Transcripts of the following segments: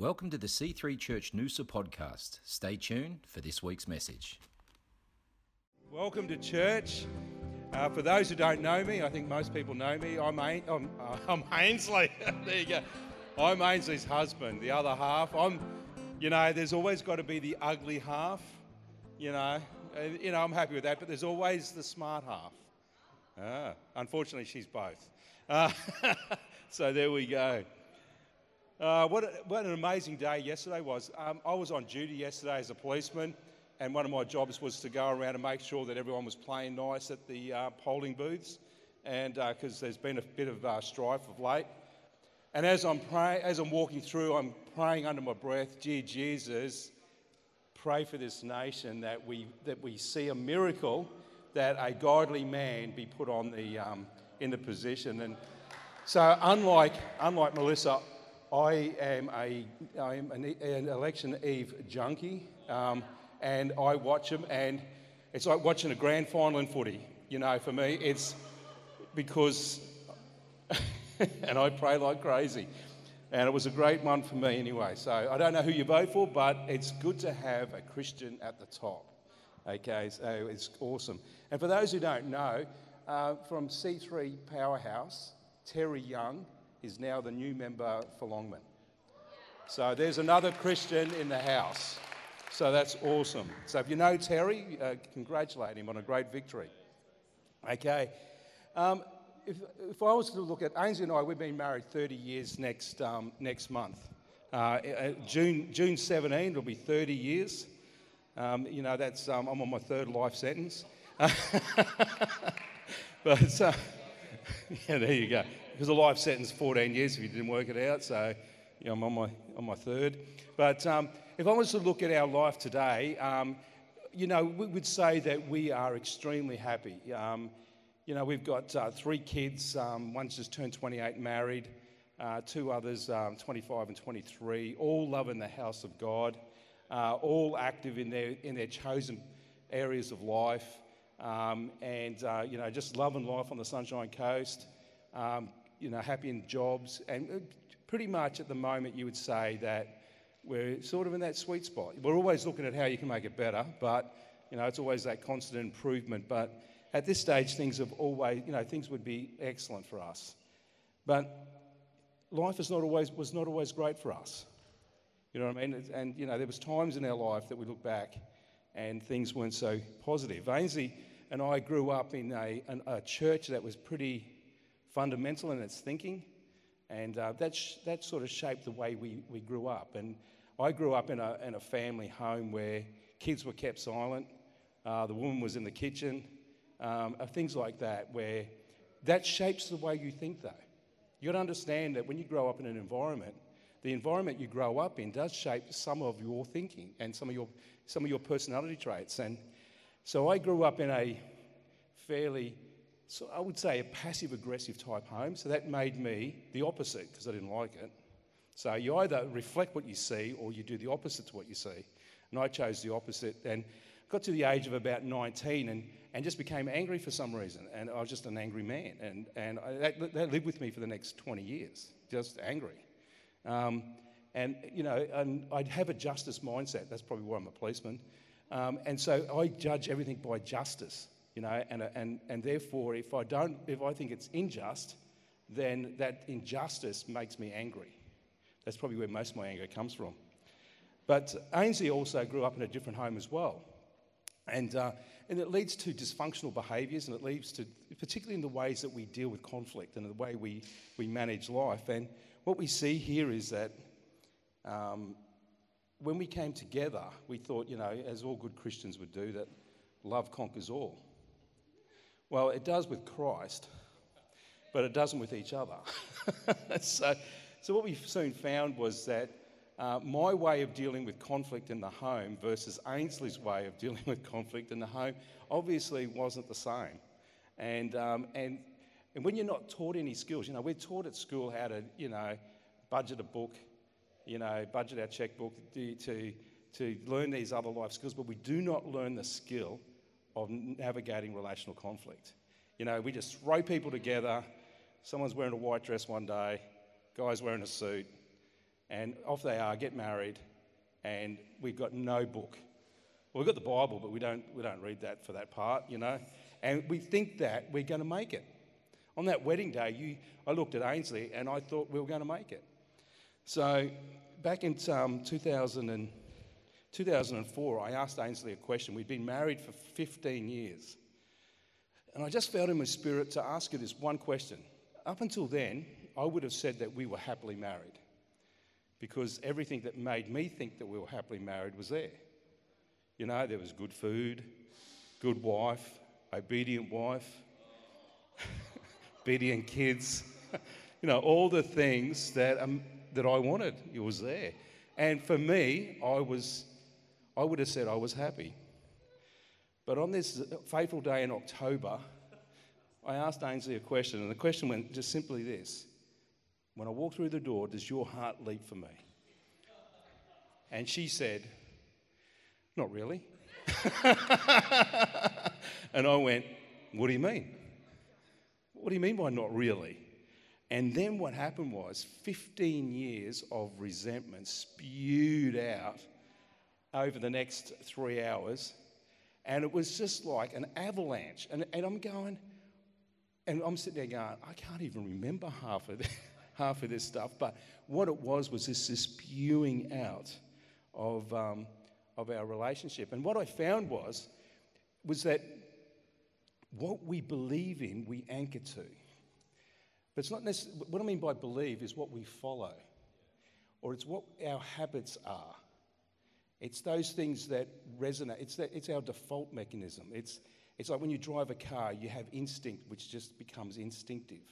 Welcome to the C3 Church Noosa podcast. Stay tuned for this week's message. Welcome to church. Uh, for those who don't know me, I think most people know me. I'm, I'm, uh, I'm Ainsley. there you go. I'm Ainsley's husband, the other half. I'm, you know, there's always got to be the ugly half. You know, you know, I'm happy with that. But there's always the smart half. Ah, unfortunately, she's both. Uh, so there we go. Uh, what, what an amazing day yesterday was. Um, I was on duty yesterday as a policeman, and one of my jobs was to go around and make sure that everyone was playing nice at the uh, polling booths, and because uh, there's been a bit of uh, strife of late. And as I'm as I'm walking through, I'm praying under my breath, "Dear Jesus, pray for this nation that we that we see a miracle, that a godly man be put on the um, in the position." And so, unlike unlike Melissa, I am a I am an, an election eve junkie, um, and I watch them, and it's like watching a grand final in footy. You know, for me, it's because, and I pray like crazy, and it was a great one for me anyway. So I don't know who you vote for, but it's good to have a Christian at the top. Okay, so it's awesome. And for those who don't know, uh, from C3 Powerhouse, Terry Young is now the new member for Longman. So there's another Christian in the house. So that's awesome. So if you know Terry, uh, congratulate him on a great victory. Okay. Um, if, if I was to look at Ainsley and I, we've been married 30 years next, um, next month. Uh, uh June, June 17, it'll be 30 years. Um, you know, that's, um, I'm on my third life sentence. but, uh, yeah, there you go because a life sentence 14 years if you didn't work it out. So you know, I'm on my, on my third. But um, if I was to look at our life today, um, you know, we would say that we are extremely happy. Um, you know, we've got uh, three kids. Um, one's just turned 28, married. Uh, two others, um, 25 and 23, all loving the house of God, uh, all active in their, in their chosen areas of life, um, and, uh, you know, just loving life on the Sunshine Coast. Um, you know, happy in jobs, and uh, pretty much at the moment you would say that we're sort of in that sweet spot. We're always looking at how you can make it better, but you know, it's always that constant improvement. But at this stage, things have always, you know, things would be excellent for us. But life is not always, was not always great for us. You know what I mean? And, you know, there was times in our life that we look back and things weren't so positive. Ainsley and I grew up in a, a church that was pretty fundamental in its thinking, and uh, that, sh- that sort of shaped the way we, we grew up. And I grew up in a, in a family home where kids were kept silent, uh, the woman was in the kitchen, um, uh, things like that, where that shapes the way you think, though. You've got to understand that when you grow up in an environment, the environment you grow up in does shape some of your thinking and some of your, some of your personality traits. And so I grew up in a fairly so I would say a passive aggressive type home. So that made me the opposite because I didn't like it. So you either reflect what you see or you do the opposite to what you see. And I chose the opposite and got to the age of about 19 and, and just became angry for some reason. And I was just an angry man. And, and I, that, that lived with me for the next 20 years, just angry. Um, and, you know, and I'd have a justice mindset. That's probably why I'm a policeman. Um, and so I judge everything by justice you know, and, and, and therefore, if I, don't, if I think it's unjust, then that injustice makes me angry. That's probably where most of my anger comes from. But Ainsley also grew up in a different home as well. And, uh, and it leads to dysfunctional behaviours and it leads to, particularly in the ways that we deal with conflict and the way we, we manage life. And what we see here is that um, when we came together, we thought, you know, as all good Christians would do, that love conquers all. Well, it does with Christ, but it doesn't with each other. so, so, what we soon found was that uh, my way of dealing with conflict in the home versus Ainsley's way of dealing with conflict in the home obviously wasn't the same. And, um, and, and when you're not taught any skills, you know, we're taught at school how to, you know, budget a book, you know, budget our checkbook, to, to, to learn these other life skills, but we do not learn the skill of navigating relational conflict. You know, we just throw people together. Someone's wearing a white dress one day, guy's wearing a suit. And off they are, get married, and we've got no book. Well, we've got the Bible, but we don't, we don't read that for that part, you know. And we think that we're going to make it. On that wedding day, you, I looked at Ainsley and I thought we were going to make it. So back in um, 2000 and, 2004, I asked Ainsley a question. We'd been married for 15 years. And I just felt in my spirit to ask her this one question. Up until then, I would have said that we were happily married because everything that made me think that we were happily married was there. You know, there was good food, good wife, obedient wife, obedient kids, you know, all the things that, um, that I wanted, it was there. And for me, I was, I would have said I was happy. But on this fateful day in October, I asked Ainsley a question, and the question went just simply this When I walk through the door, does your heart leap for me? And she said, Not really. and I went, What do you mean? What do you mean by not really? And then what happened was 15 years of resentment spewed out over the next three hours. And it was just like an avalanche. And, and I'm going, and I'm sitting there going, I can't even remember half of, this, half of this stuff. But what it was was this, this spewing out of, um, of our relationship. And what I found was, was that what we believe in, we anchor to. But it's not necessarily, what I mean by believe is what we follow, or it's what our habits are. It's those things that resonate. It's, it's our default mechanism. It's, it's like when you drive a car, you have instinct, which just becomes instinctive.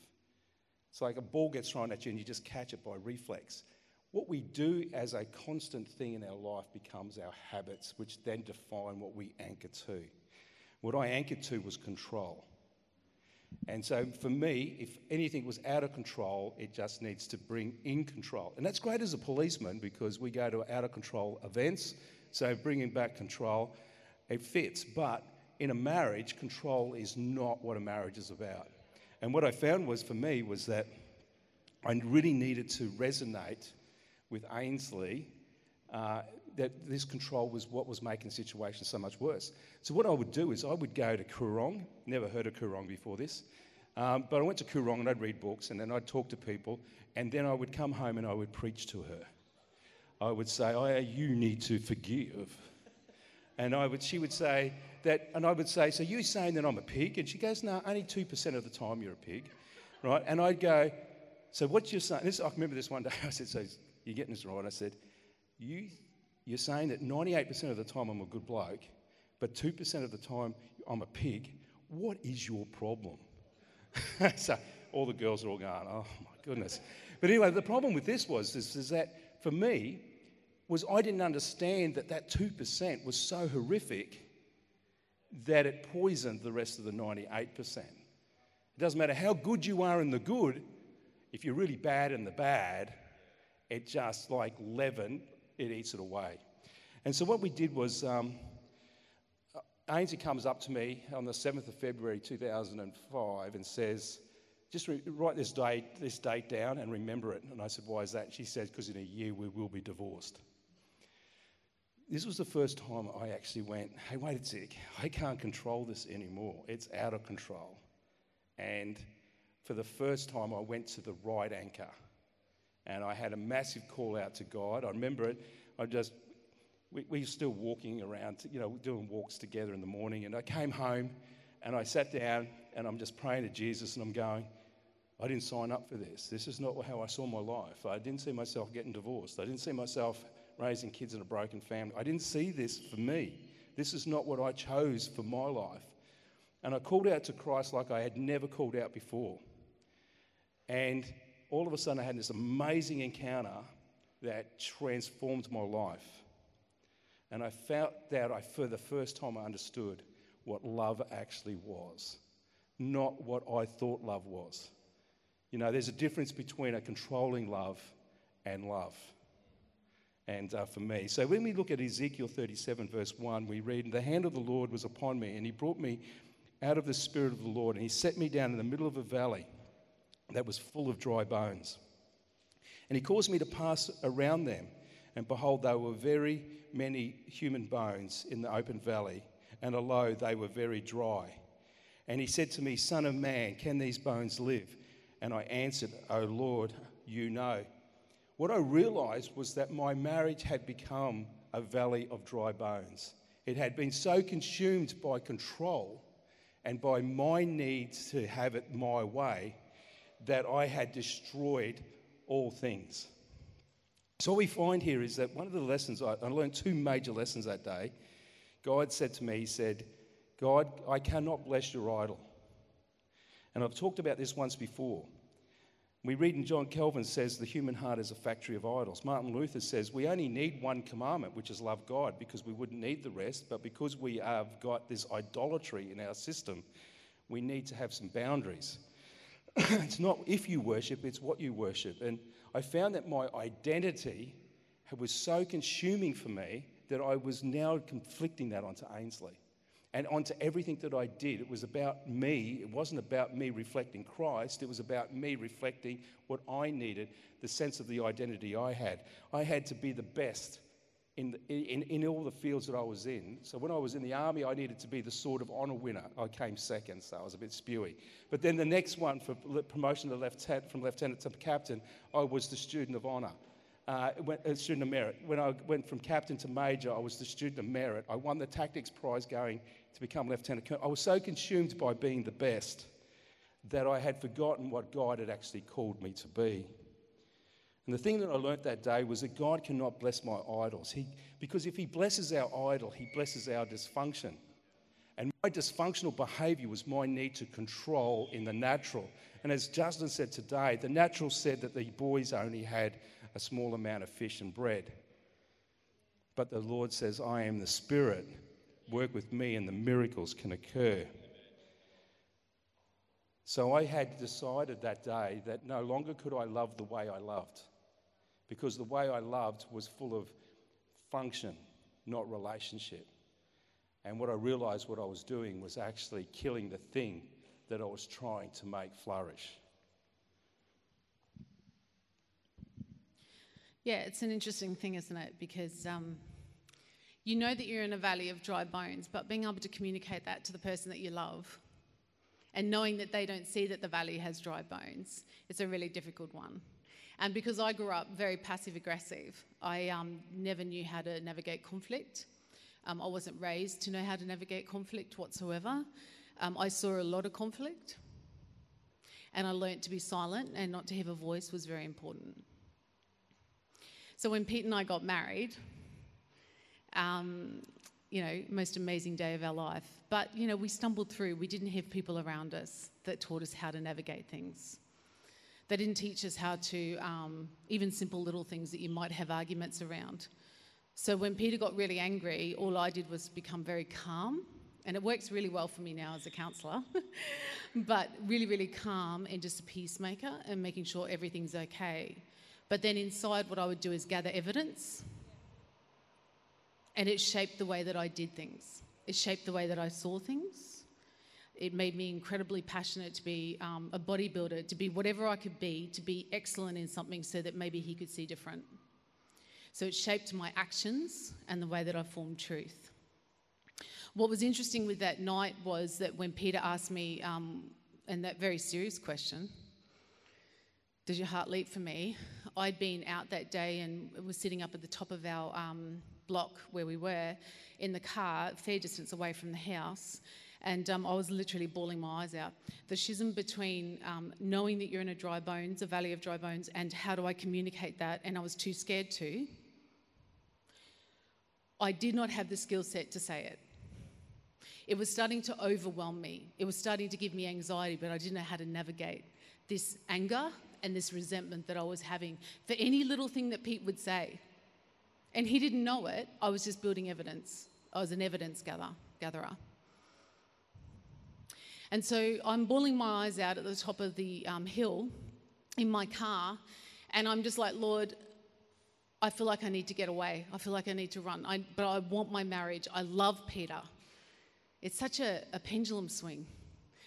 It's like a ball gets thrown at you and you just catch it by reflex. What we do as a constant thing in our life becomes our habits, which then define what we anchor to. What I anchored to was control. And so for me, if anything was out of control, it just needs to bring in control. And that's great as a policeman because we go to out of control events. So bringing back control, it fits. But in a marriage, control is not what a marriage is about. And what I found was for me was that I really needed to resonate with Ainsley uh, that this control was what was making the situation so much worse. So what I would do is I would go to Koorong, never heard of Koorong before this, um, but I went to Koorong and I'd read books and then I'd talk to people and then I would come home and I would preach to her. I would say, oh, you need to forgive. And I would, she would say that, and I would say, so you saying that I'm a pig? And she goes, no, only 2% of the time you're a pig, right? And I'd go, so what you're saying, I remember this one day, I said, so you're getting this right. I said, you you're saying that 98% of the time I'm a good bloke, but 2% of the time I'm a pig. What is your problem? so all the girls are all going, oh my goodness. But anyway, the problem with this was is, is that for me, was I didn't understand that that 2% was so horrific that it poisoned the rest of the 98%. It doesn't matter how good you are in the good, if you're really bad in the bad, it just like leaven it eats it away. And so what we did was, um, Ainsley comes up to me on the 7th of February 2005 and says, just re- write this date, this date down and remember it. And I said, why is that? She said, because in a year we will be divorced. This was the first time I actually went, hey, wait a sec, I can't control this anymore. It's out of control. And for the first time, I went to the right anchor and I had a massive call out to God. I remember it. I just, we, we were still walking around, you know, doing walks together in the morning. And I came home and I sat down and I'm just praying to Jesus and I'm going, I didn't sign up for this. This is not how I saw my life. I didn't see myself getting divorced. I didn't see myself raising kids in a broken family. I didn't see this for me. This is not what I chose for my life. And I called out to Christ like I had never called out before. And all of a sudden I had this amazing encounter that transformed my life. And I felt that I, for the first time, I understood what love actually was, not what I thought love was. You know, there's a difference between a controlling love and love. And uh, for me, so when we look at Ezekiel 37, verse 1, we read, The hand of the Lord was upon me, and he brought me out of the spirit of the Lord, and he set me down in the middle of a valley that was full of dry bones. And he caused me to pass around them. And behold, there were very many human bones in the open valley, and lo, they were very dry. And he said to me, Son of man, can these bones live? And I answered, O Lord, you know. What I realized was that my marriage had become a valley of dry bones. It had been so consumed by control and by my need to have it my way that I had destroyed all things. So, what we find here is that one of the lessons I, I learned two major lessons that day. God said to me, He said, God, I cannot bless your idol. And I've talked about this once before. We read in John Calvin says the human heart is a factory of idols. Martin Luther says we only need one commandment, which is love God, because we wouldn't need the rest. But because we have got this idolatry in our system, we need to have some boundaries. it's not if you worship, it's what you worship. And I found that my identity was so consuming for me that I was now conflicting that onto Ainsley and onto everything that I did. It was about me. It wasn't about me reflecting Christ. It was about me reflecting what I needed, the sense of the identity I had. I had to be the best in, the, in, in all the fields that I was in. So when I was in the army, I needed to be the sort of honor winner. I came second, so I was a bit spewy. But then the next one for promotion to lieutenant, from lieutenant to captain, I was the student of honor. Uh, a student of merit. When I went from captain to major, I was the student of merit. I won the tactics prize going to become lieutenant colonel. I was so consumed by being the best that I had forgotten what God had actually called me to be. And the thing that I learnt that day was that God cannot bless my idols. He, because if He blesses our idol, He blesses our dysfunction. And my dysfunctional behavior was my need to control in the natural. And as Justin said today, the natural said that the boys only had a small amount of fish and bread. But the Lord says, I am the Spirit. Work with me, and the miracles can occur. So I had decided that day that no longer could I love the way I loved because the way I loved was full of function, not relationship. And what I realized what I was doing was actually killing the thing that I was trying to make flourish. Yeah, it's an interesting thing, isn't it? Because um, you know that you're in a valley of dry bones, but being able to communicate that to the person that you love and knowing that they don't see that the valley has dry bones is a really difficult one. And because I grew up very passive aggressive, I um, never knew how to navigate conflict. Um, I wasn't raised to know how to navigate conflict whatsoever. Um, I saw a lot of conflict, and I learnt to be silent and not to have a voice was very important. So when Pete and I got married, um, you know, most amazing day of our life. But, you know, we stumbled through. We didn't have people around us that taught us how to navigate things. They didn't teach us how to, um, even simple little things that you might have arguments around. So when Peter got really angry, all I did was become very calm. And it works really well for me now as a counsellor, but really, really calm and just a peacemaker and making sure everything's okay. But then inside, what I would do is gather evidence. And it shaped the way that I did things, it shaped the way that I saw things it made me incredibly passionate to be um, a bodybuilder, to be whatever I could be, to be excellent in something so that maybe he could see different. So it shaped my actions and the way that I formed truth. What was interesting with that night was that when Peter asked me, um, and that very serious question, does your heart leap for me? I'd been out that day and was sitting up at the top of our um, block where we were in the car, fair distance away from the house, and um, I was literally bawling my eyes out. The schism between um, knowing that you're in a dry bones, a valley of dry bones, and how do I communicate that, and I was too scared to. I did not have the skill set to say it. It was starting to overwhelm me. It was starting to give me anxiety, but I didn't know how to navigate this anger and this resentment that I was having for any little thing that Pete would say. And he didn't know it. I was just building evidence. I was an evidence gather, gatherer. And so I'm bawling my eyes out at the top of the um, hill in my car, and I'm just like, Lord, I feel like I need to get away. I feel like I need to run. I, but I want my marriage. I love Peter. It's such a, a pendulum swing.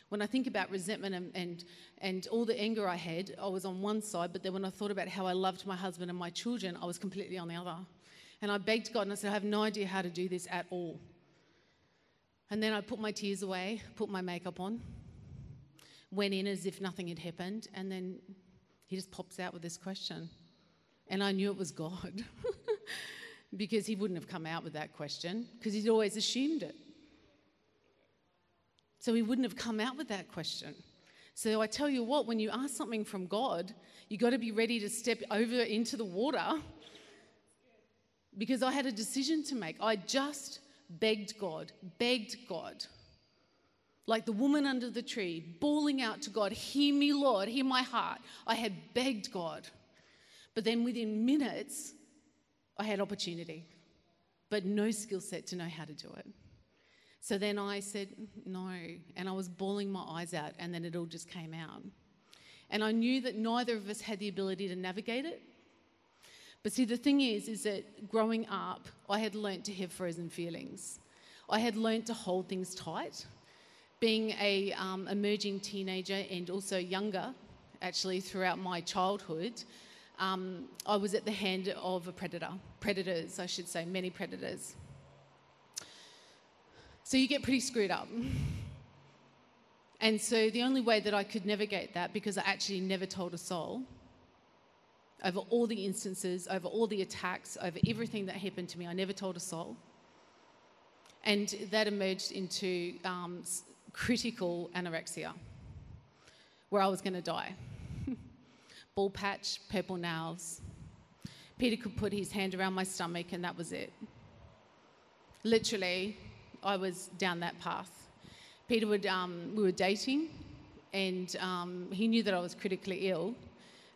When I think about resentment and, and, and all the anger I had, I was on one side, but then when I thought about how I loved my husband and my children, I was completely on the other. And I begged God and I said, I have no idea how to do this at all. And then I put my tears away, put my makeup on, went in as if nothing had happened, and then he just pops out with this question. And I knew it was God because he wouldn't have come out with that question because he'd always assumed it. So he wouldn't have come out with that question. So I tell you what, when you ask something from God, you've got to be ready to step over into the water because I had a decision to make. I just begged God, begged God. Like the woman under the tree, bawling out to God, Hear me, Lord, hear my heart. I had begged God. But then within minutes, I had opportunity, but no skill set to know how to do it. So then I said, No. And I was bawling my eyes out, and then it all just came out. And I knew that neither of us had the ability to navigate it. But see, the thing is, is that growing up, I had learnt to have frozen feelings. I had learnt to hold things tight. Being a um, emerging teenager and also younger, actually throughout my childhood, um, I was at the hand of a predator, predators, I should say, many predators. So you get pretty screwed up. And so the only way that I could navigate that, because I actually never told a soul, over all the instances, over all the attacks, over everything that happened to me, I never told a soul. And that emerged into um, critical anorexia, where I was going to die. Ball patch, purple nails. Peter could put his hand around my stomach, and that was it. Literally, I was down that path. Peter would, um, we were dating, and um, he knew that I was critically ill,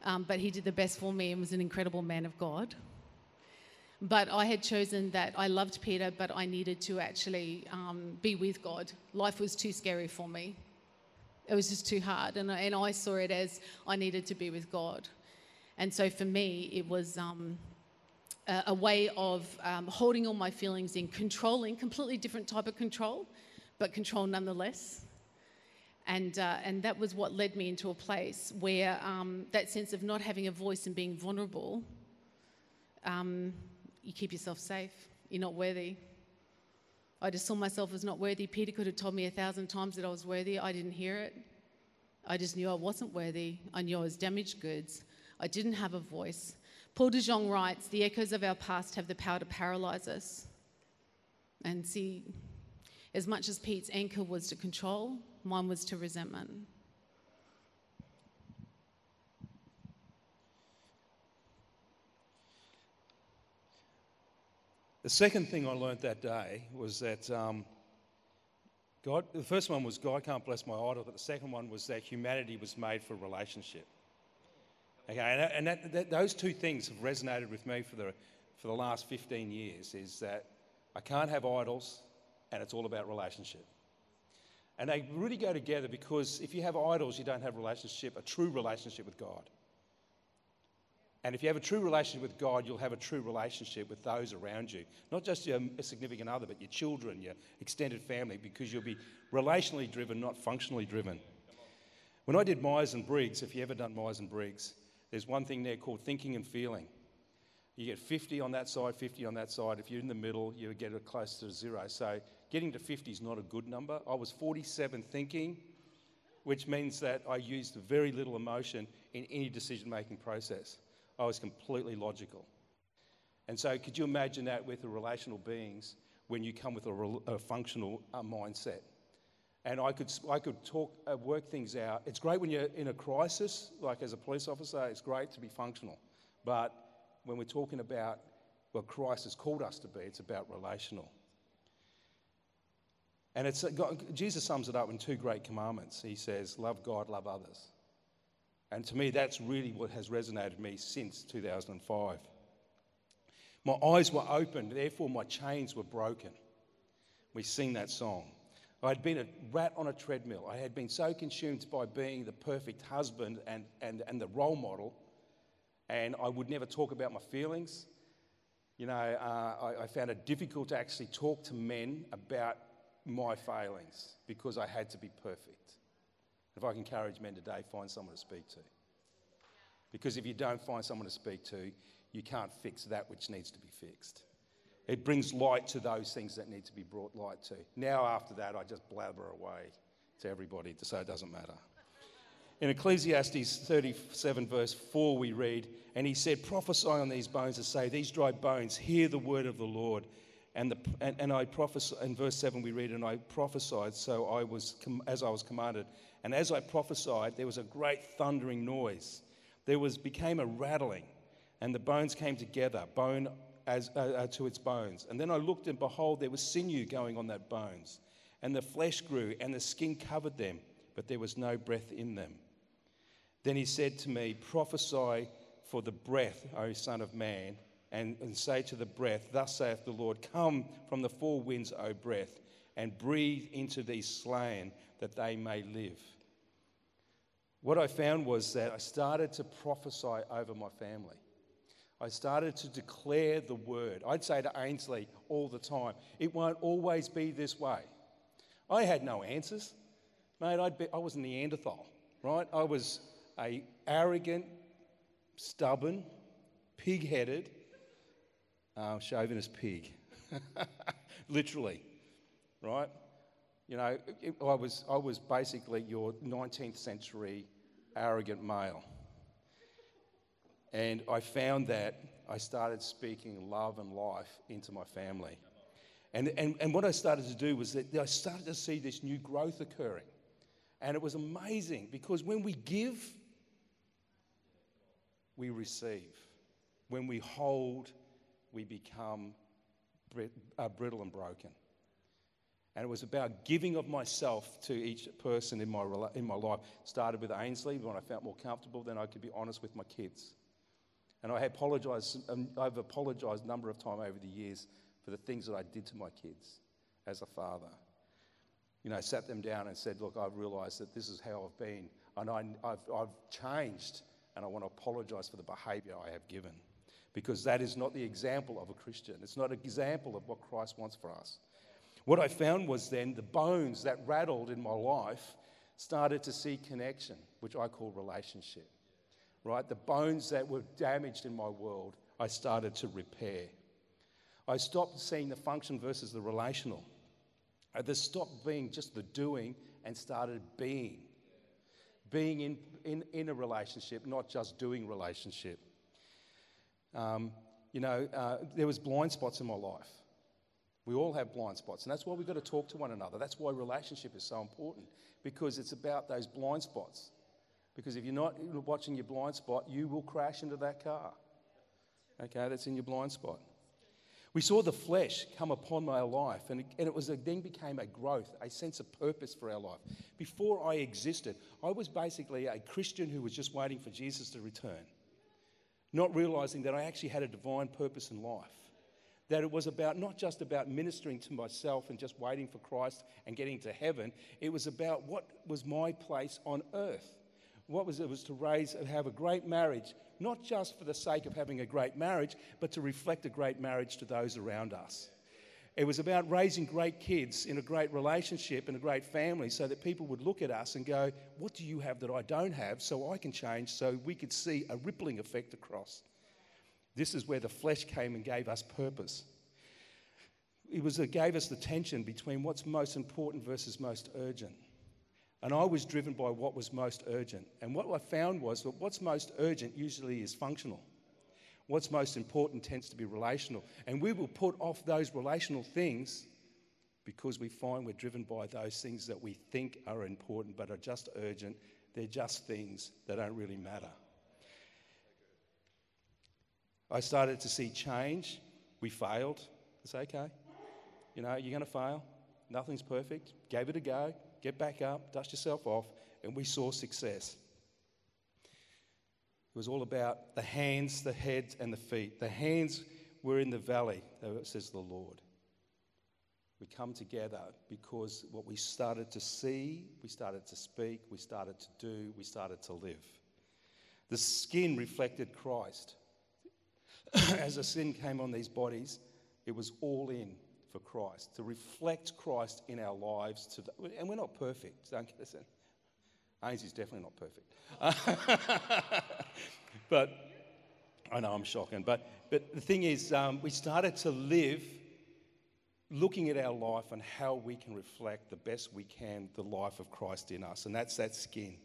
um, but he did the best for me and was an incredible man of God. But I had chosen that I loved Peter, but I needed to actually um, be with God. Life was too scary for me. It was just too hard. And, and I saw it as I needed to be with God. And so for me, it was um, a, a, way of um, holding all my feelings in, controlling, completely different type of control, but control nonetheless. And, uh, and that was what led me into a place where um, that sense of not having a voice and being vulnerable, um, you keep yourself safe. You're not worthy. I just saw myself as not worthy. Peter could have told me a thousand times that I was worthy. I didn't hear it. I just knew I wasn't worthy. I knew I was damaged goods. I didn't have a voice. Paul de Jong writes The echoes of our past have the power to paralyze us. And see, as much as Pete's anchor was to control, mine was to resentment. The second thing I learned that day was that um, God, the first one was God can't bless my idol, but the second one was that humanity was made for relationship. Okay, and, and that, that, those two things have resonated with me for the, for the last 15 years is that I can't have idols and it's all about relationship. And they really go together because if you have idols, you don't have a relationship, a true relationship with God. And if you have a true relationship with God, you'll have a true relationship with those around you. Not just your significant other, but your children, your extended family, because you'll be relationally driven, not functionally driven. When I did Myers and Briggs, if you ever done Myers and Briggs, there's one thing there called thinking and feeling. You get 50 on that side, 50 on that side. If you're in the middle, you get it close to zero. So getting to 50 is not a good number. I was 47 thinking, which means that I used very little emotion in any decision making process. I was completely logical. And so, could you imagine that with the relational beings when you come with a, a functional uh, mindset? and I could, I could talk, uh, work things out. It's great when you're in a crisis, like as a police officer, it's great to be functional. But when we're talking about what Christ has called us to be, it's about relational. And it's, Jesus sums it up in two great commandments. He says, Love God, love others. And to me, that's really what has resonated with me since 2005. My eyes were opened, therefore my chains were broken. We sing that song. I had been a rat on a treadmill. I had been so consumed by being the perfect husband and, and, and the role model, and I would never talk about my feelings. You know, uh, I, I found it difficult to actually talk to men about my failings because I had to be perfect. If I can encourage men today, find someone to speak to. Because if you don't find someone to speak to, you can't fix that which needs to be fixed. It brings light to those things that need to be brought light to. Now, after that, I just blabber away to everybody so it doesn't matter. In Ecclesiastes 37, verse 4, we read, And he said, Prophesy on these bones and say, These dry bones, hear the word of the Lord. And, the, and, and I prophesied, in verse 7 we read, And I prophesied, so I was, as I was commanded. And as I prophesied, there was a great thundering noise. There was, became a rattling, and the bones came together, bone as, uh, uh, to its bones. And then I looked, and behold, there was sinew going on that bones. And the flesh grew, and the skin covered them, but there was no breath in them. Then he said to me, Prophesy for the breath, O Son of Man, and, and say to the breath, Thus saith the Lord, Come from the four winds, O breath, and breathe into these slain, that they may live. What I found was that I started to prophesy over my family. I started to declare the word. I'd say to Ainsley all the time, it won't always be this way. I had no answers. Mate, I'd be, I was a Neanderthal, right? I was a arrogant, stubborn, pig-headed, uh, chauvinist pig, literally, right? You know, it, I, was, I was basically your 19th century arrogant male. And I found that I started speaking love and life into my family. And, and, and what I started to do was that I started to see this new growth occurring. And it was amazing because when we give, we receive. When we hold, we become uh, brittle and broken. And it was about giving of myself to each person in my, in my life. Started with Ainsley when I felt more comfortable, then I could be honest with my kids. And I apologized, um, I've apologized a number of times over the years for the things that I did to my kids as a father. You know, sat them down and said, Look, I've realized that this is how I've been, and I, have I've changed and I want to apologize for the behavior I have given because that is not the example of a Christian. It's not an example of what Christ wants for us. What I found was then the bones that rattled in my life started to see connection, which I call relationship. Right? The bones that were damaged in my world, I started to repair. I stopped seeing the function versus the relational. I just stopped being just the doing and started being being in, in, in a relationship, not just doing relationship. Um, you know, uh, there was blind spots in my life. We all have blind spots, and that's why we've got to talk to one another. That's why relationship is so important, because it's about those blind spots. Because if you're not watching your blind spot, you will crash into that car. Okay, that's in your blind spot. We saw the flesh come upon my life, and it, and it was a, then became a growth, a sense of purpose for our life. Before I existed, I was basically a Christian who was just waiting for Jesus to return, not realizing that I actually had a divine purpose in life. That it was about not just about ministering to myself and just waiting for Christ and getting to heaven, it was about what was my place on earth. What was it? was to raise and have a great marriage not just for the sake of having a great marriage, but to reflect a great marriage to those around us. It was about raising great kids in a great relationship and a great family so that people would look at us and go, What do you have that I don't have so I can change so we could see a rippling effect across? This is where the flesh came and gave us purpose. It was it gave us the tension between what's most important versus most urgent. And I was driven by what was most urgent. And what I found was that what's most urgent usually is functional. What's most important tends to be relational. And we will put off those relational things because we find we're driven by those things that we think are important but are just urgent. They're just things that don't really matter. I started to see change. We failed. It's okay. You know, you're going to fail. Nothing's perfect. Gave it a go get back up, dust yourself off, and we saw success. It was all about the hands, the head, and the feet. The hands were in the valley, uh, says the Lord. We come together because what we started to see, we started to speak, we started to do, we started to live. The skin reflected Christ. As the sin came on these bodies, it was all in for Christ, to reflect Christ in our lives. To, and we're not perfect, don't get us in. Ainsley's definitely not perfect. but I know I'm shocking. But, but the thing is, um, we started to live looking at our life and how we can reflect the best we can the life of Christ in us. And that's that skin.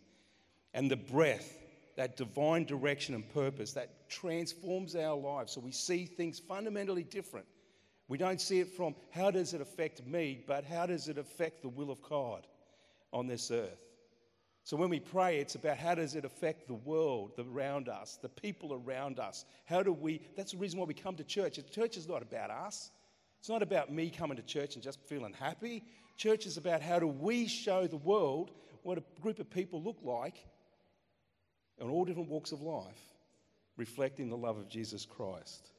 And the breath, that divine direction and purpose that transforms our lives. So we see things fundamentally different. We don't see it from how does it affect me, but how does it affect the will of God on this earth. So when we pray, it's about how does it affect the world around us, the people around us. How do we, that's the reason why we come to church. Church is not about us. It's not about me coming to church and just feeling happy. Church is about how do we show the world what a group of people look like in all different walks of life, reflecting the love of Jesus Christ.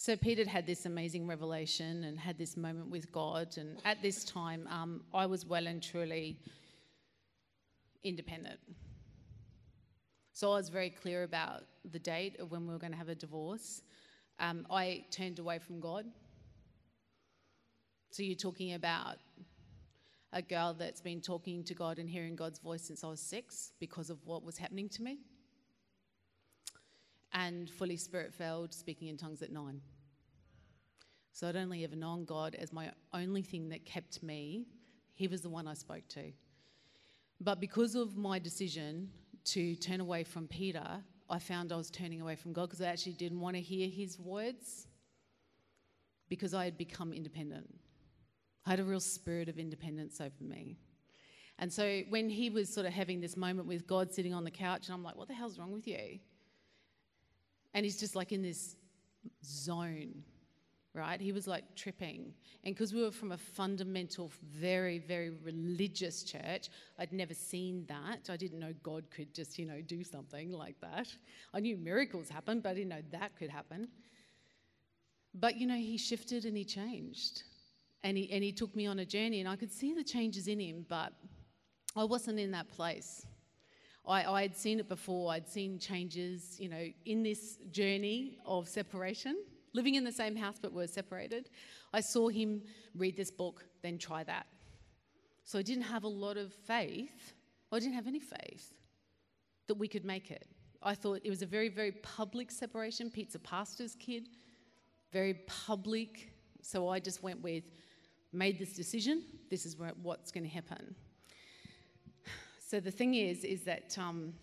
So Peter had this amazing revelation and had this moment with God. And at this time, um, I was well and truly independent. So I was very clear about the date of when we were going to have a divorce. Um, I turned away from God. So you're talking about a girl that's been talking to God and hearing God's voice since I was six because of what was happening to me. And fully spirit filled, speaking in tongues at nine. So I'd only ever known God as my only thing that kept me. He was the one I spoke to. But because of my decision to turn away from Peter, I found I was turning away from God because I actually didn't want to hear his words because I had become independent. I had a real spirit of independence over me. And so when he was sort of having this moment with God sitting on the couch, and I'm like, what the hell's wrong with you? And he's just like in this zone right? He was like tripping. And because we were from a fundamental, very, very religious church, I'd never seen that. I didn't know God could just, you know, do something like that. I knew miracles happen, but I didn't know that could happen. But, you know, he shifted and he changed. And he, and he took me on a journey, and I could see the changes in him, but I wasn't in that place. I, I had seen it before. I'd seen changes, you know, in this journey of separation living in the same house but were separated. I saw him read this book, then try that. So I didn't have a lot of faith. I didn't have any faith that we could make it. I thought it was a very, very public separation. Pete's a pastor's kid, very public. So I just went with, made this decision. This is what's going to happen. So the thing is, is that um,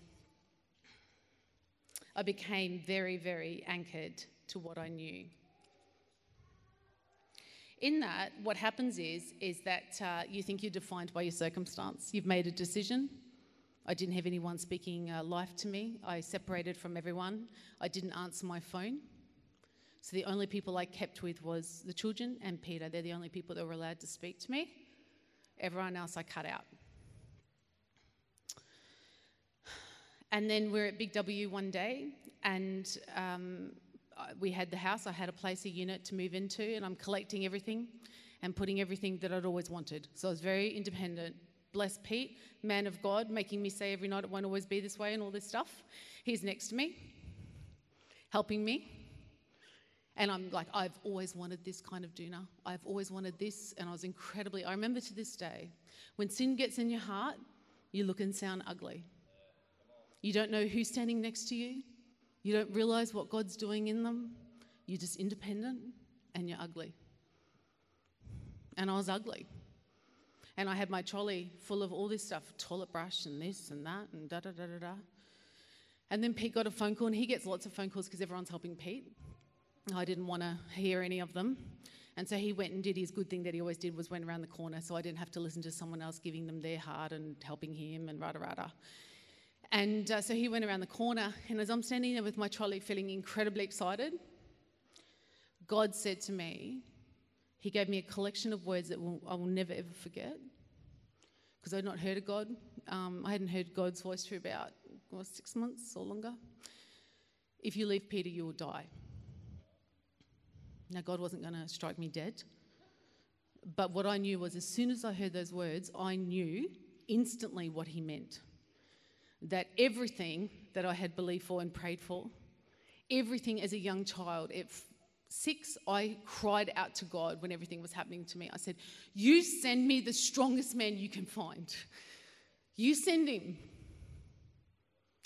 I became very, very anchored to what I knew. In that, what happens is, is that uh, you think you're defined by your circumstance. You've made a decision. I didn't have anyone speaking uh, life to me. I separated from everyone. I didn't answer my phone. So the only people I kept with was the children and Peter. They're the only people that were allowed to speak to me. Everyone else I cut out. And then we're at Big W one day, and um, we had the house, I had a place, a unit to move into, and I'm collecting everything and putting everything that I'd always wanted. So I was very independent. Bless Pete, man of God, making me say every night it won't always be this way and all this stuff. He's next to me, helping me. And I'm like, I've always wanted this kind of doona. I've always wanted this. And I was incredibly, I remember to this day, when sin gets in your heart, you look and sound ugly. You don't know who's standing next to you. You don't realize what God's doing in them. You're just independent and you're ugly. And I was ugly. And I had my trolley full of all this stuff toilet brush and this and that and da da da da da. And then Pete got a phone call, and he gets lots of phone calls because everyone's helping Pete. I didn't want to hear any of them. And so he went and did his good thing that he always did was went around the corner so I didn't have to listen to someone else giving them their heart and helping him and rada rada. And uh, so he went around the corner, and as I'm standing there with my trolley feeling incredibly excited, God said to me, He gave me a collection of words that will, I will never ever forget because I'd not heard of God. Um, I hadn't heard God's voice for about what, six months or longer. If you leave Peter, you will die. Now, God wasn't going to strike me dead. But what I knew was as soon as I heard those words, I knew instantly what he meant that everything that I had believed for and prayed for, everything as a young child, at six, I cried out to God when everything was happening to me. I said, You send me the strongest man you can find. You send him.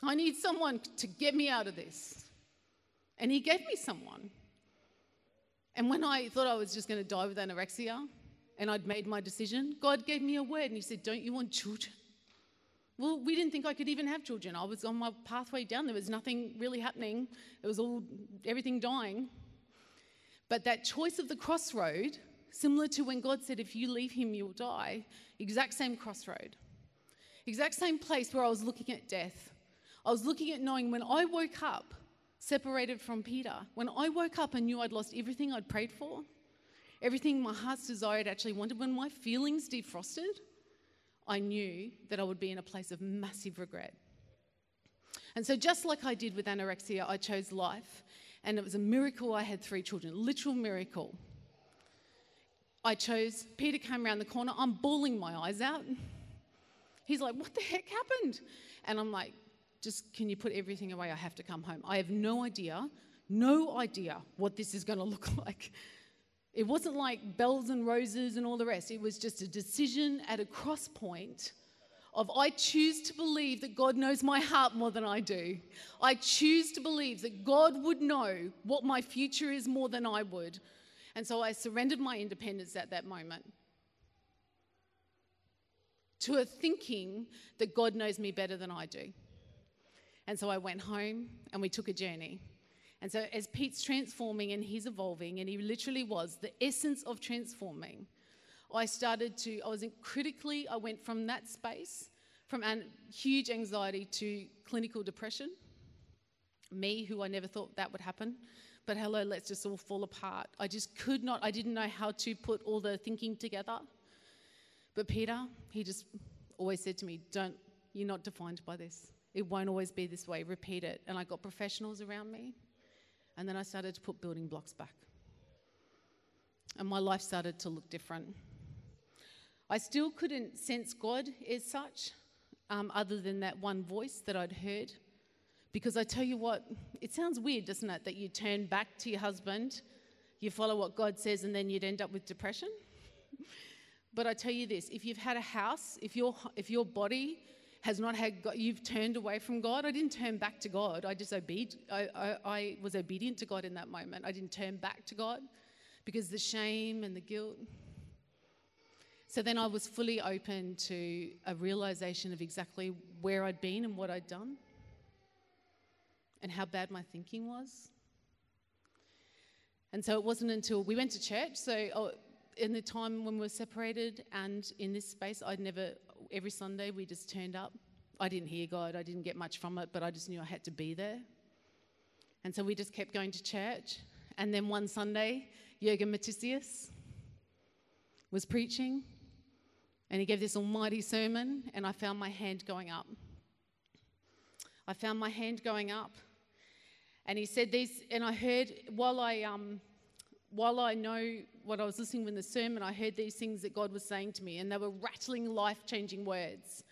I need someone to get me out of this. And he gave me someone. And when I thought I was just going to die with anorexia and I'd made my decision, God gave me a word and He said, Don't you want children? Well, we didn't think I could even have children. I was on my pathway down. There was nothing really happening. It was all, everything dying. But that choice of the crossroad, similar to when God said, If you leave him, you'll die, exact same crossroad. Exact same place where I was looking at death. I was looking at knowing when I woke up, separated from Peter, when I woke up and knew I'd lost everything I'd prayed for, everything my heart's desired actually wanted, when my feelings defrosted, I knew that I would be in a place of massive regret. And so, just like I did with anorexia, I chose life. And it was a miracle I had three children, literal miracle. I chose, Peter came around the corner, I'm bawling my eyes out. He's like, What the heck happened? And I'm like, just can you put everything away? I have to come home. I have no idea, no idea what this is going to look like. It wasn't like bells and roses and all the rest. It was just a decision at a cross point of I choose to believe that God knows my heart more than I do. I choose to believe that God would know what my future is more than I would. And so I surrendered my independence at that moment to a thinking that God knows me better than I do. And so I went home and we took a journey. And so, as Pete's transforming and he's evolving, and he literally was the essence of transforming, I started to, I was critically, I went from that space, from an, huge anxiety to clinical depression. Me, who I never thought that would happen. But hello, let's just all fall apart. I just could not, I didn't know how to put all the thinking together. But Peter, he just always said to me, Don't, you're not defined by this. It won't always be this way. Repeat it. And I got professionals around me. And then I started to put building blocks back. And my life started to look different. I still couldn't sense God as such, um, other than that one voice that I'd heard. Because I tell you what, it sounds weird, doesn't it, that you turn back to your husband, you follow what God says, and then you'd end up with depression? but I tell you this if you've had a house, if your, if your body has not had God, you've turned away from God. I didn't turn back to God. I just obeyed, I, I, I was obedient to God in that moment. I didn't turn back to God because the shame and the guilt. So then I was fully open to a realization of exactly where I'd been and what I'd done and how bad my thinking was. And so it wasn't until we went to church. So oh, in the time when we were separated and in this space, I'd never every Sunday we just turned up. I didn't hear God, I didn't get much from it, but I just knew I had to be there. And so we just kept going to church. And then one Sunday, Jürgen Matthesius was preaching, and he gave this almighty sermon, and I found my hand going up. I found my hand going up. And he said these, and I heard while I um, while I know what I was listening in the sermon, I heard these things that God was saying to me, and they were rattling, life changing words.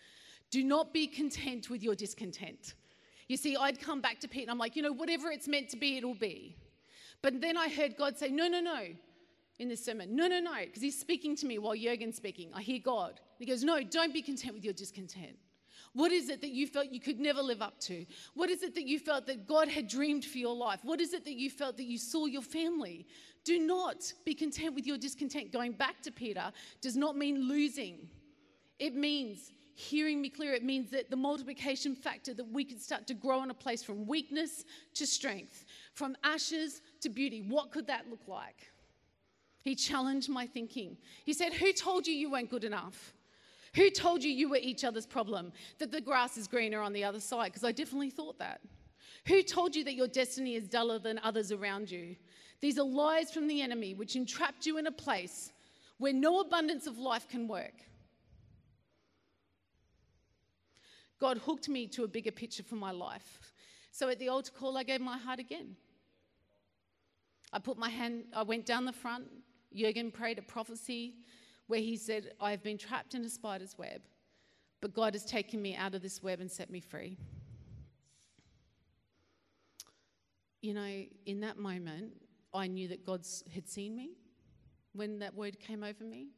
Do not be content with your discontent. You see, I'd come back to Pete and I'm like, you know, whatever it's meant to be, it'll be. But then I heard God say, no, no, no, in the sermon. No, no, no, because he's speaking to me while Jurgen's speaking. I hear God. He goes, no, don't be content with your discontent. What is it that you felt you could never live up to? What is it that you felt that God had dreamed for your life? What is it that you felt that you saw your family? Do not be content with your discontent. Going back to Peter does not mean losing, it means hearing me clear. It means that the multiplication factor that we can start to grow in a place from weakness to strength, from ashes to beauty. What could that look like? He challenged my thinking. He said, Who told you you weren't good enough? Who told you you were each other's problem? That the grass is greener on the other side? Because I definitely thought that. Who told you that your destiny is duller than others around you? These are lies from the enemy which entrapped you in a place where no abundance of life can work. God hooked me to a bigger picture for my life. So at the altar call, I gave my heart again. I put my hand, I went down the front. Jurgen prayed a prophecy where he said, I have been trapped in a spider's web, but God has taken me out of this web and set me free. You know, in that moment, I knew that God had seen me when that word came over me.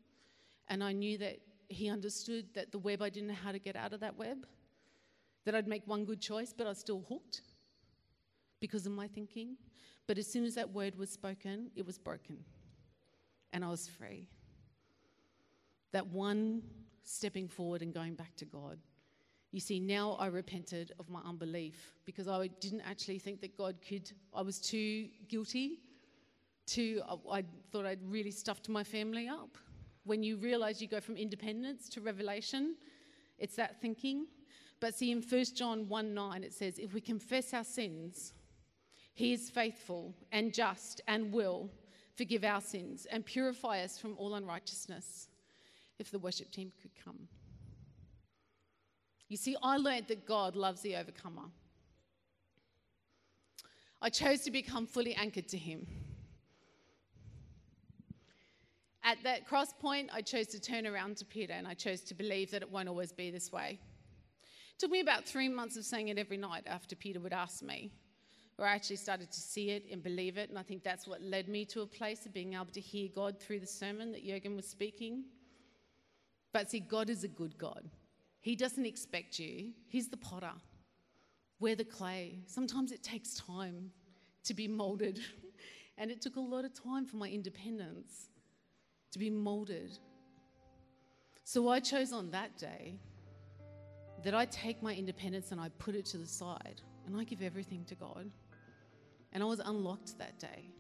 And I knew that He understood that the web, I didn't know how to get out of that web, that I'd make one good choice, but I was still hooked because of my thinking. But as soon as that word was spoken, it was broken. And I was free. That one stepping forward and going back to God. You see, now I repented of my unbelief because I didn't actually think that God could. I was too guilty. Too, I thought I'd really stuffed my family up. When you realize you go from independence to revelation, it's that thinking. But see, in 1 John 1 9, it says, If we confess our sins, he is faithful and just and will forgive our sins and purify us from all unrighteousness. If the worship team could come. You see, I learned that God loves the overcomer. I chose to become fully anchored to Him. At that cross point, I chose to turn around to Peter and I chose to believe that it won't always be this way. It took me about three months of saying it every night after Peter would ask me, where I actually started to see it and believe it. And I think that's what led me to a place of being able to hear God through the sermon that Jurgen was speaking. But see, God is a good God. He doesn't expect you, He's the potter. We're the clay. Sometimes it takes time to be molded. And it took a lot of time for my independence to be molded. So I chose on that day that I take my independence and I put it to the side and I give everything to God. And I was unlocked that day.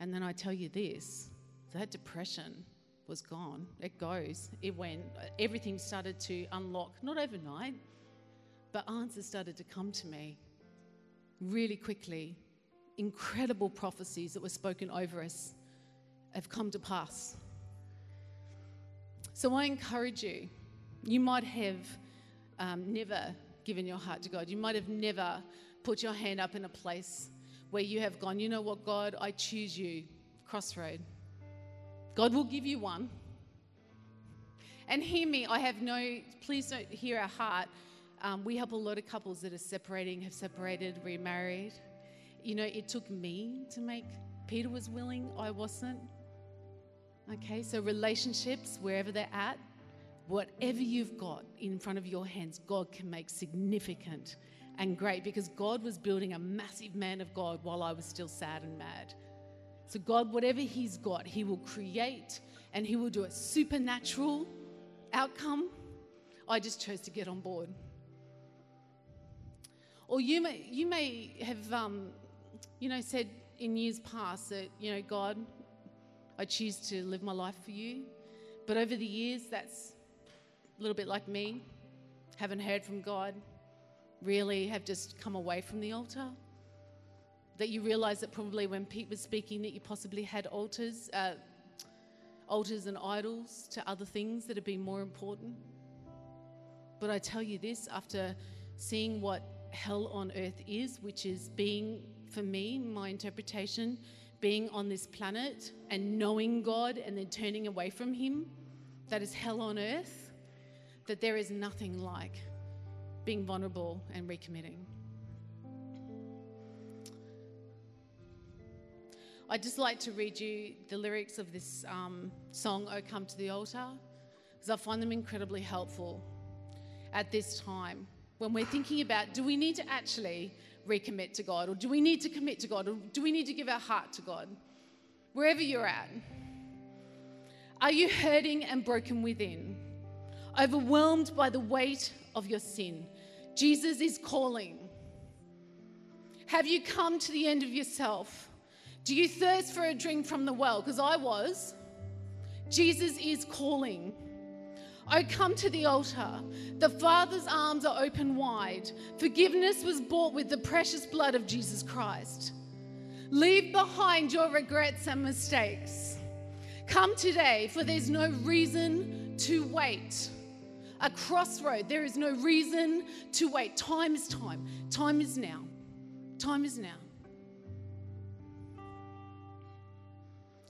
And then I tell you this that depression was gone. It goes. It went. Everything started to unlock, not overnight, but answers started to come to me really quickly. Incredible prophecies that were spoken over us have come to pass. So I encourage you. You might have um, never given your heart to God. You might have never put your hand up in a place where you have gone, you know what, God, I choose you. Crossroad. God will give you one. And hear me, I have no, please don't hear our heart. Um, we help a lot of couples that are separating, have separated, remarried. You know, it took me to make, Peter was willing, I wasn't. Okay, so relationships, wherever they're at, whatever you've got in front of your hands, God can make significant and great because God was building a massive man of God while I was still sad and mad. So, God, whatever He's got, He will create and He will do a supernatural outcome. I just chose to get on board. Or you may, you may have, um, you know, said in years past that, you know, God, I choose to live my life for you. But over the years, that's a little bit like me. Haven't heard from God, really have just come away from the altar that you realize that probably when Pete was speaking, that you possibly had altars, uh, altars and idols to other things that have been more important. But I tell you this after seeing what hell on earth is, which is being, for me, my interpretation, being on this planet and knowing God and then turning away from Him, that is hell on earth, that there is nothing like being vulnerable and recommitting. I'd just like to read you the lyrics of this um, song, Oh Come to the Altar, because I find them incredibly helpful at this time when we're thinking about do we need to actually recommit to God, or do we need to commit to God, or do we need to give our heart to God? Wherever you're at, are you hurting and broken within? Overwhelmed by the weight of your sin? Jesus is calling. Have you come to the end of yourself? Do you thirst for a drink from the well? Because I was. Jesus is calling. Oh, come to the altar. The Father's arms are open wide. Forgiveness was bought with the precious blood of Jesus Christ. Leave behind your regrets and mistakes. Come today, for there's no reason to wait. A crossroad, there is no reason to wait. Time is time. Time is now. Time is now.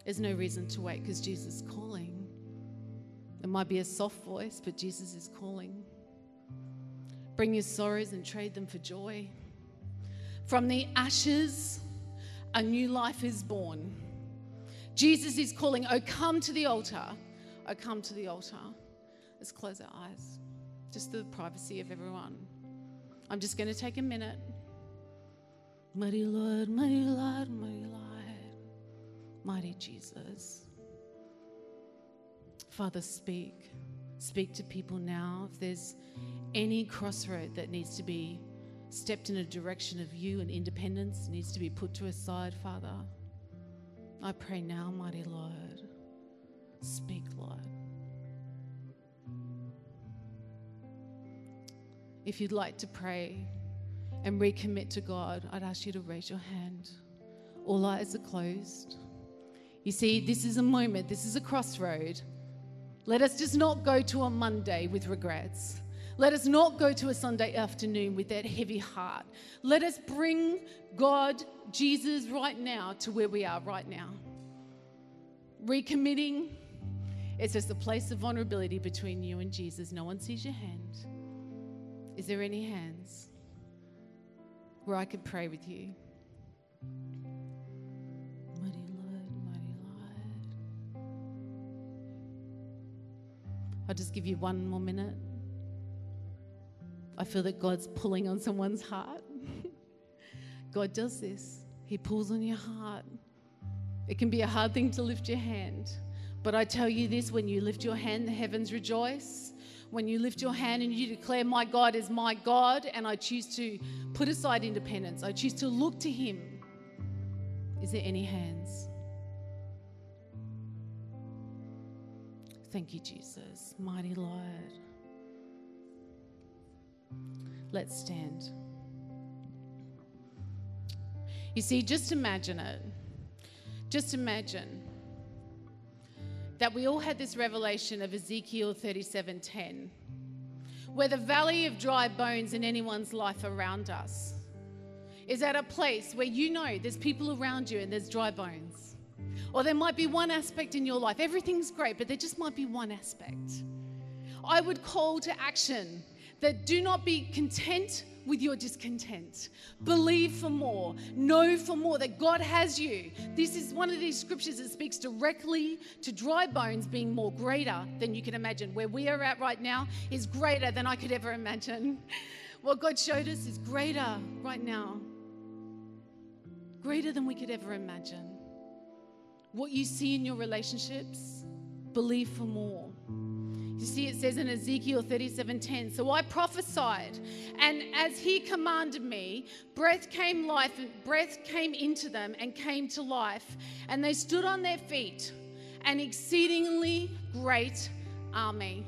There's no reason to wait because Jesus is calling. It might be a soft voice, but Jesus is calling. Bring your sorrows and trade them for joy. From the ashes, a new life is born. Jesus is calling, Oh, come to the altar. Oh, come to the altar. Let's close our eyes. Just the privacy of everyone. I'm just going to take a minute. Mighty Lord, mighty Lord, mighty Lord, mighty Jesus. Father, speak. Speak to people now. If there's any crossroad that needs to be stepped in a direction of you and independence, needs to be put to a side, Father, I pray now, mighty Lord. Speak, Lord. If you'd like to pray and recommit to God, I'd ask you to raise your hand. All eyes are closed. You see, this is a moment, this is a crossroad. Let us just not go to a Monday with regrets. Let us not go to a Sunday afternoon with that heavy heart. Let us bring God, Jesus, right now to where we are right now. Recommitting, it's just a place of vulnerability between you and Jesus. No one sees your hand. Is there any hands where I could pray with you? I'll just give you one more minute. I feel that God's pulling on someone's heart. God does this, He pulls on your heart. It can be a hard thing to lift your hand, but I tell you this when you lift your hand, the heavens rejoice. When you lift your hand and you declare, My God is my God, and I choose to put aside independence, I choose to look to Him. Is there any hands? Thank you, Jesus, mighty Lord. Let's stand. You see, just imagine it. Just imagine that we all had this revelation of Ezekiel 37:10, where the valley of dry bones in anyone's life around us is at a place where you know there's people around you and there's dry bones. Or there might be one aspect in your life. Everything's great, but there just might be one aspect. I would call to action that do not be content with your discontent. Believe for more. Know for more that God has you. This is one of these scriptures that speaks directly to dry bones being more greater than you can imagine. Where we are at right now is greater than I could ever imagine. What God showed us is greater right now. Greater than we could ever imagine. What you see in your relationships, believe for more. You see, it says in Ezekiel 37:10. So I prophesied, and as he commanded me, breath came life, breath came into them and came to life, and they stood on their feet, an exceedingly great army.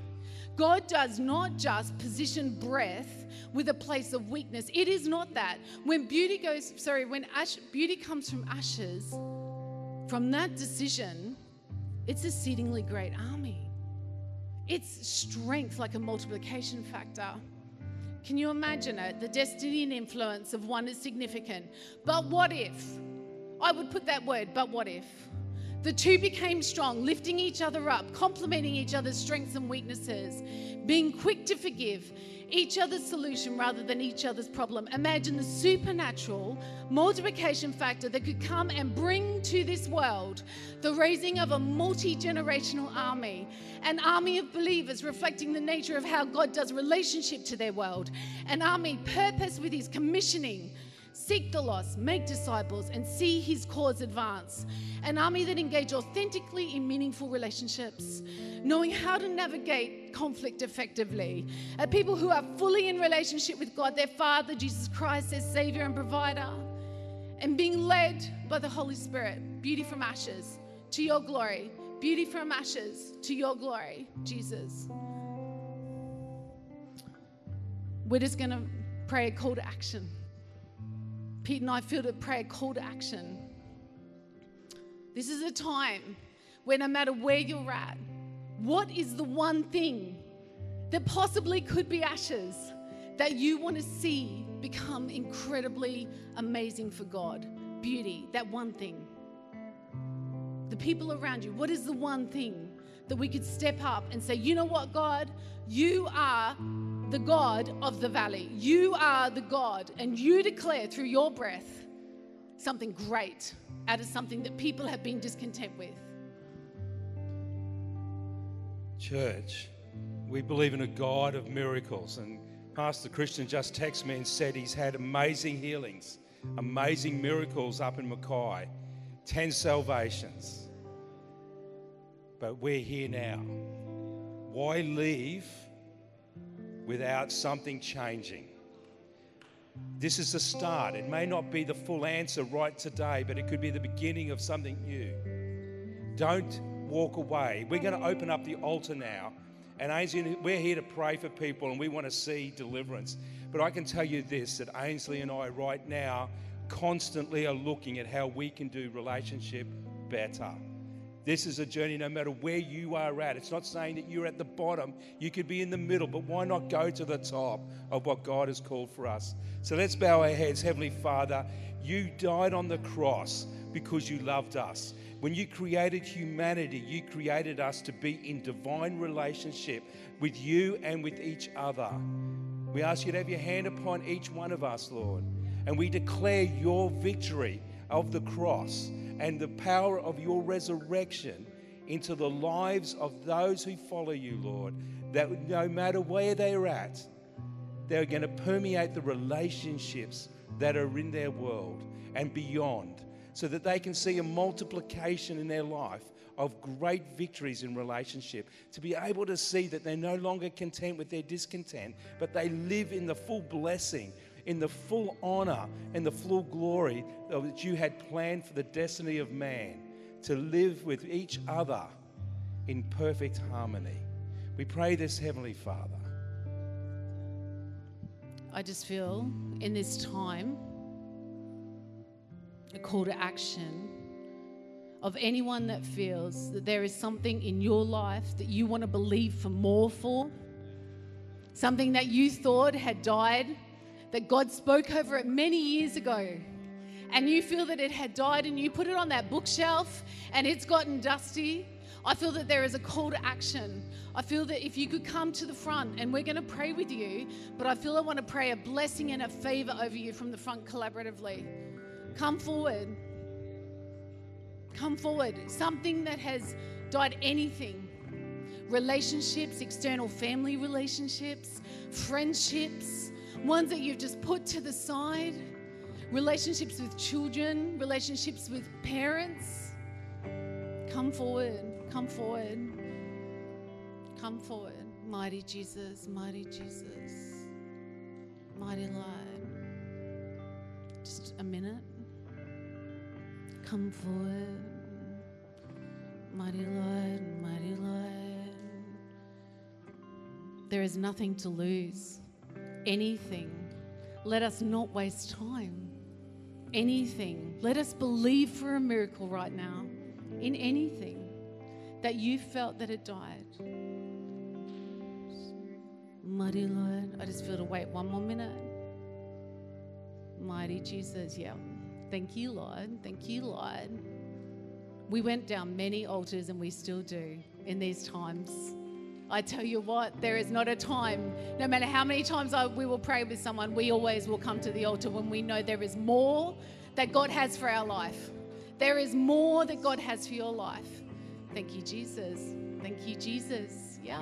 God does not just position breath with a place of weakness. It is not that. When beauty goes, sorry, when ash, beauty comes from ashes, from that decision, it's a exceedingly great army. It's strength like a multiplication factor. Can you imagine it? The destiny and influence of one is significant. But what if? I would put that word, but what if? The two became strong, lifting each other up, complementing each other's strengths and weaknesses, being quick to forgive, each other's solution rather than each other's problem. Imagine the supernatural multiplication factor that could come and bring to this world the raising of a multi generational army, an army of believers reflecting the nature of how God does relationship to their world, an army purpose with his commissioning seek the lost, make disciples, and see his cause advance. An army that engage authentically in meaningful relationships, knowing how to navigate conflict effectively. A people who are fully in relationship with God, their Father, Jesus Christ, their Savior and Provider, and being led by the Holy Spirit. Beauty from ashes to your glory. Beauty from ashes to your glory, Jesus. We're just going to pray a call to action. Pete and I pray a call to action. This is a time where no matter where you're at, what is the one thing that possibly could be ashes that you want to see become incredibly amazing for God? Beauty, that one thing. The people around you, what is the one thing that we could step up and say, you know what, God, you are the God of the valley. You are the God, and you declare through your breath something great out of something that people have been discontent with. Church, we believe in a God of miracles. And Pastor Christian just texted me and said he's had amazing healings, amazing miracles up in Mackay, 10 salvations. But we're here now. Why leave without something changing? This is the start. It may not be the full answer right today, but it could be the beginning of something new. Don't walk away. We're going to open up the altar now. And Ainsley, we're here to pray for people and we want to see deliverance. But I can tell you this that Ainsley and I, right now, constantly are looking at how we can do relationship better. This is a journey no matter where you are at. It's not saying that you're at the bottom. You could be in the middle, but why not go to the top of what God has called for us? So let's bow our heads. Heavenly Father, you died on the cross because you loved us. When you created humanity, you created us to be in divine relationship with you and with each other. We ask you to have your hand upon each one of us, Lord. And we declare your victory of the cross and the power of your resurrection into the lives of those who follow you, Lord, that no matter where they're at, they're going to permeate the relationships that are in their world and beyond so that they can see a multiplication in their life of great victories in relationship, to be able to see that they're no longer content with their discontent, but they live in the full blessing in the full honor and the full glory that you had planned for the destiny of man to live with each other in perfect harmony. We pray this, Heavenly Father. I just feel in this time a call to action of anyone that feels that there is something in your life that you want to believe for more for, something that you thought had died that God spoke over it many years ago, and you feel that it had died and you put it on that bookshelf and it's gotten dusty, I feel that there is a call to action. I feel that if you could come to the front and we're going to pray with you, but I feel I want to pray a blessing and a favor over you from the front collaboratively. Come forward. Come forward. Something that has died, anything relationships, external family relationships, friendships ones that you've just put to the side, relationships with children, relationships with parents. Come forward, come forward, come forward. Mighty Jesus, mighty Jesus, mighty Lord. Just a minute. Come forward. Mighty Lord, mighty Lord. There is nothing to lose anything. Let us not waste time. Anything. Let us believe for a miracle right now in anything that you felt that it died. Mighty Lord, I just feel to wait one more minute. Mighty Jesus, yeah. Thank you, Lord. Thank you, Lord. We went down many altars and we still do in these times. I tell you what, there is not a time, no matter how many times I, we will pray with someone, we always will come to the altar when we know there is more that God has for our life. There is more that God has for your life. Thank you, Jesus. Thank you, Jesus. Yeah.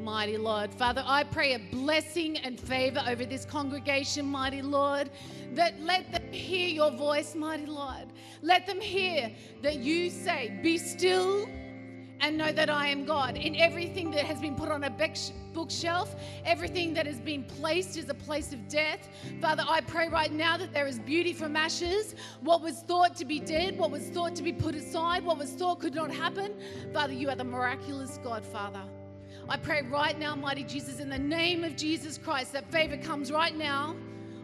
Mighty Lord. Father, I pray a blessing and favor over this congregation, mighty Lord, that let them hear your voice, mighty Lord. Let them hear that you say, Be still and know that I am God. In everything that has been put on a bookshelf, everything that has been placed is a place of death. Father, I pray right now that there is beauty from ashes. What was thought to be dead, what was thought to be put aside, what was thought could not happen. Father, you are the miraculous God, Father. I pray right now, mighty Jesus, in the name of Jesus Christ, that favor comes right now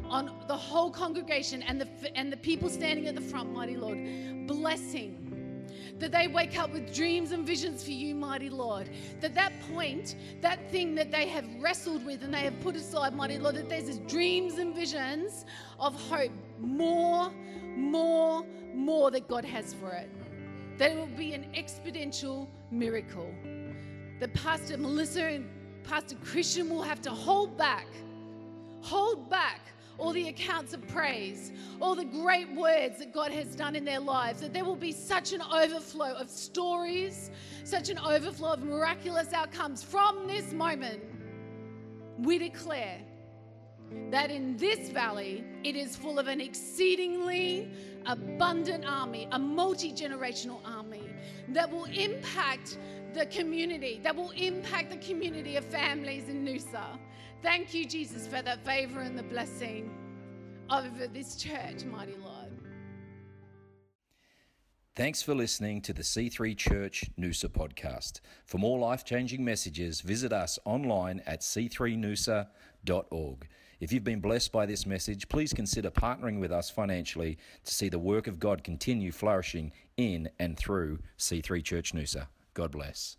on the whole congregation and the, and the people standing at the front, mighty Lord. Blessing that they wake up with dreams and visions for you, mighty Lord. That that point, that thing that they have wrestled with and they have put aside, mighty Lord, that there's dreams and visions of hope, more, more, more that God has for it. That it will be an exponential miracle. That Pastor Melissa and Pastor Christian will have to hold back, hold back all the accounts of praise, all the great words that God has done in their lives, that there will be such an overflow of stories, such an overflow of miraculous outcomes from this moment. We declare that in this valley it is full of an exceedingly abundant army, a multi generational army that will impact the community, that will impact the community of families in Noosa. Thank you, Jesus, for that favor and the blessing over this church, mighty Lord. Thanks for listening to the C3 Church Noosa podcast. For more life changing messages, visit us online at c3noosa.org. If you've been blessed by this message, please consider partnering with us financially to see the work of God continue flourishing in and through C3 Church Noosa. God bless.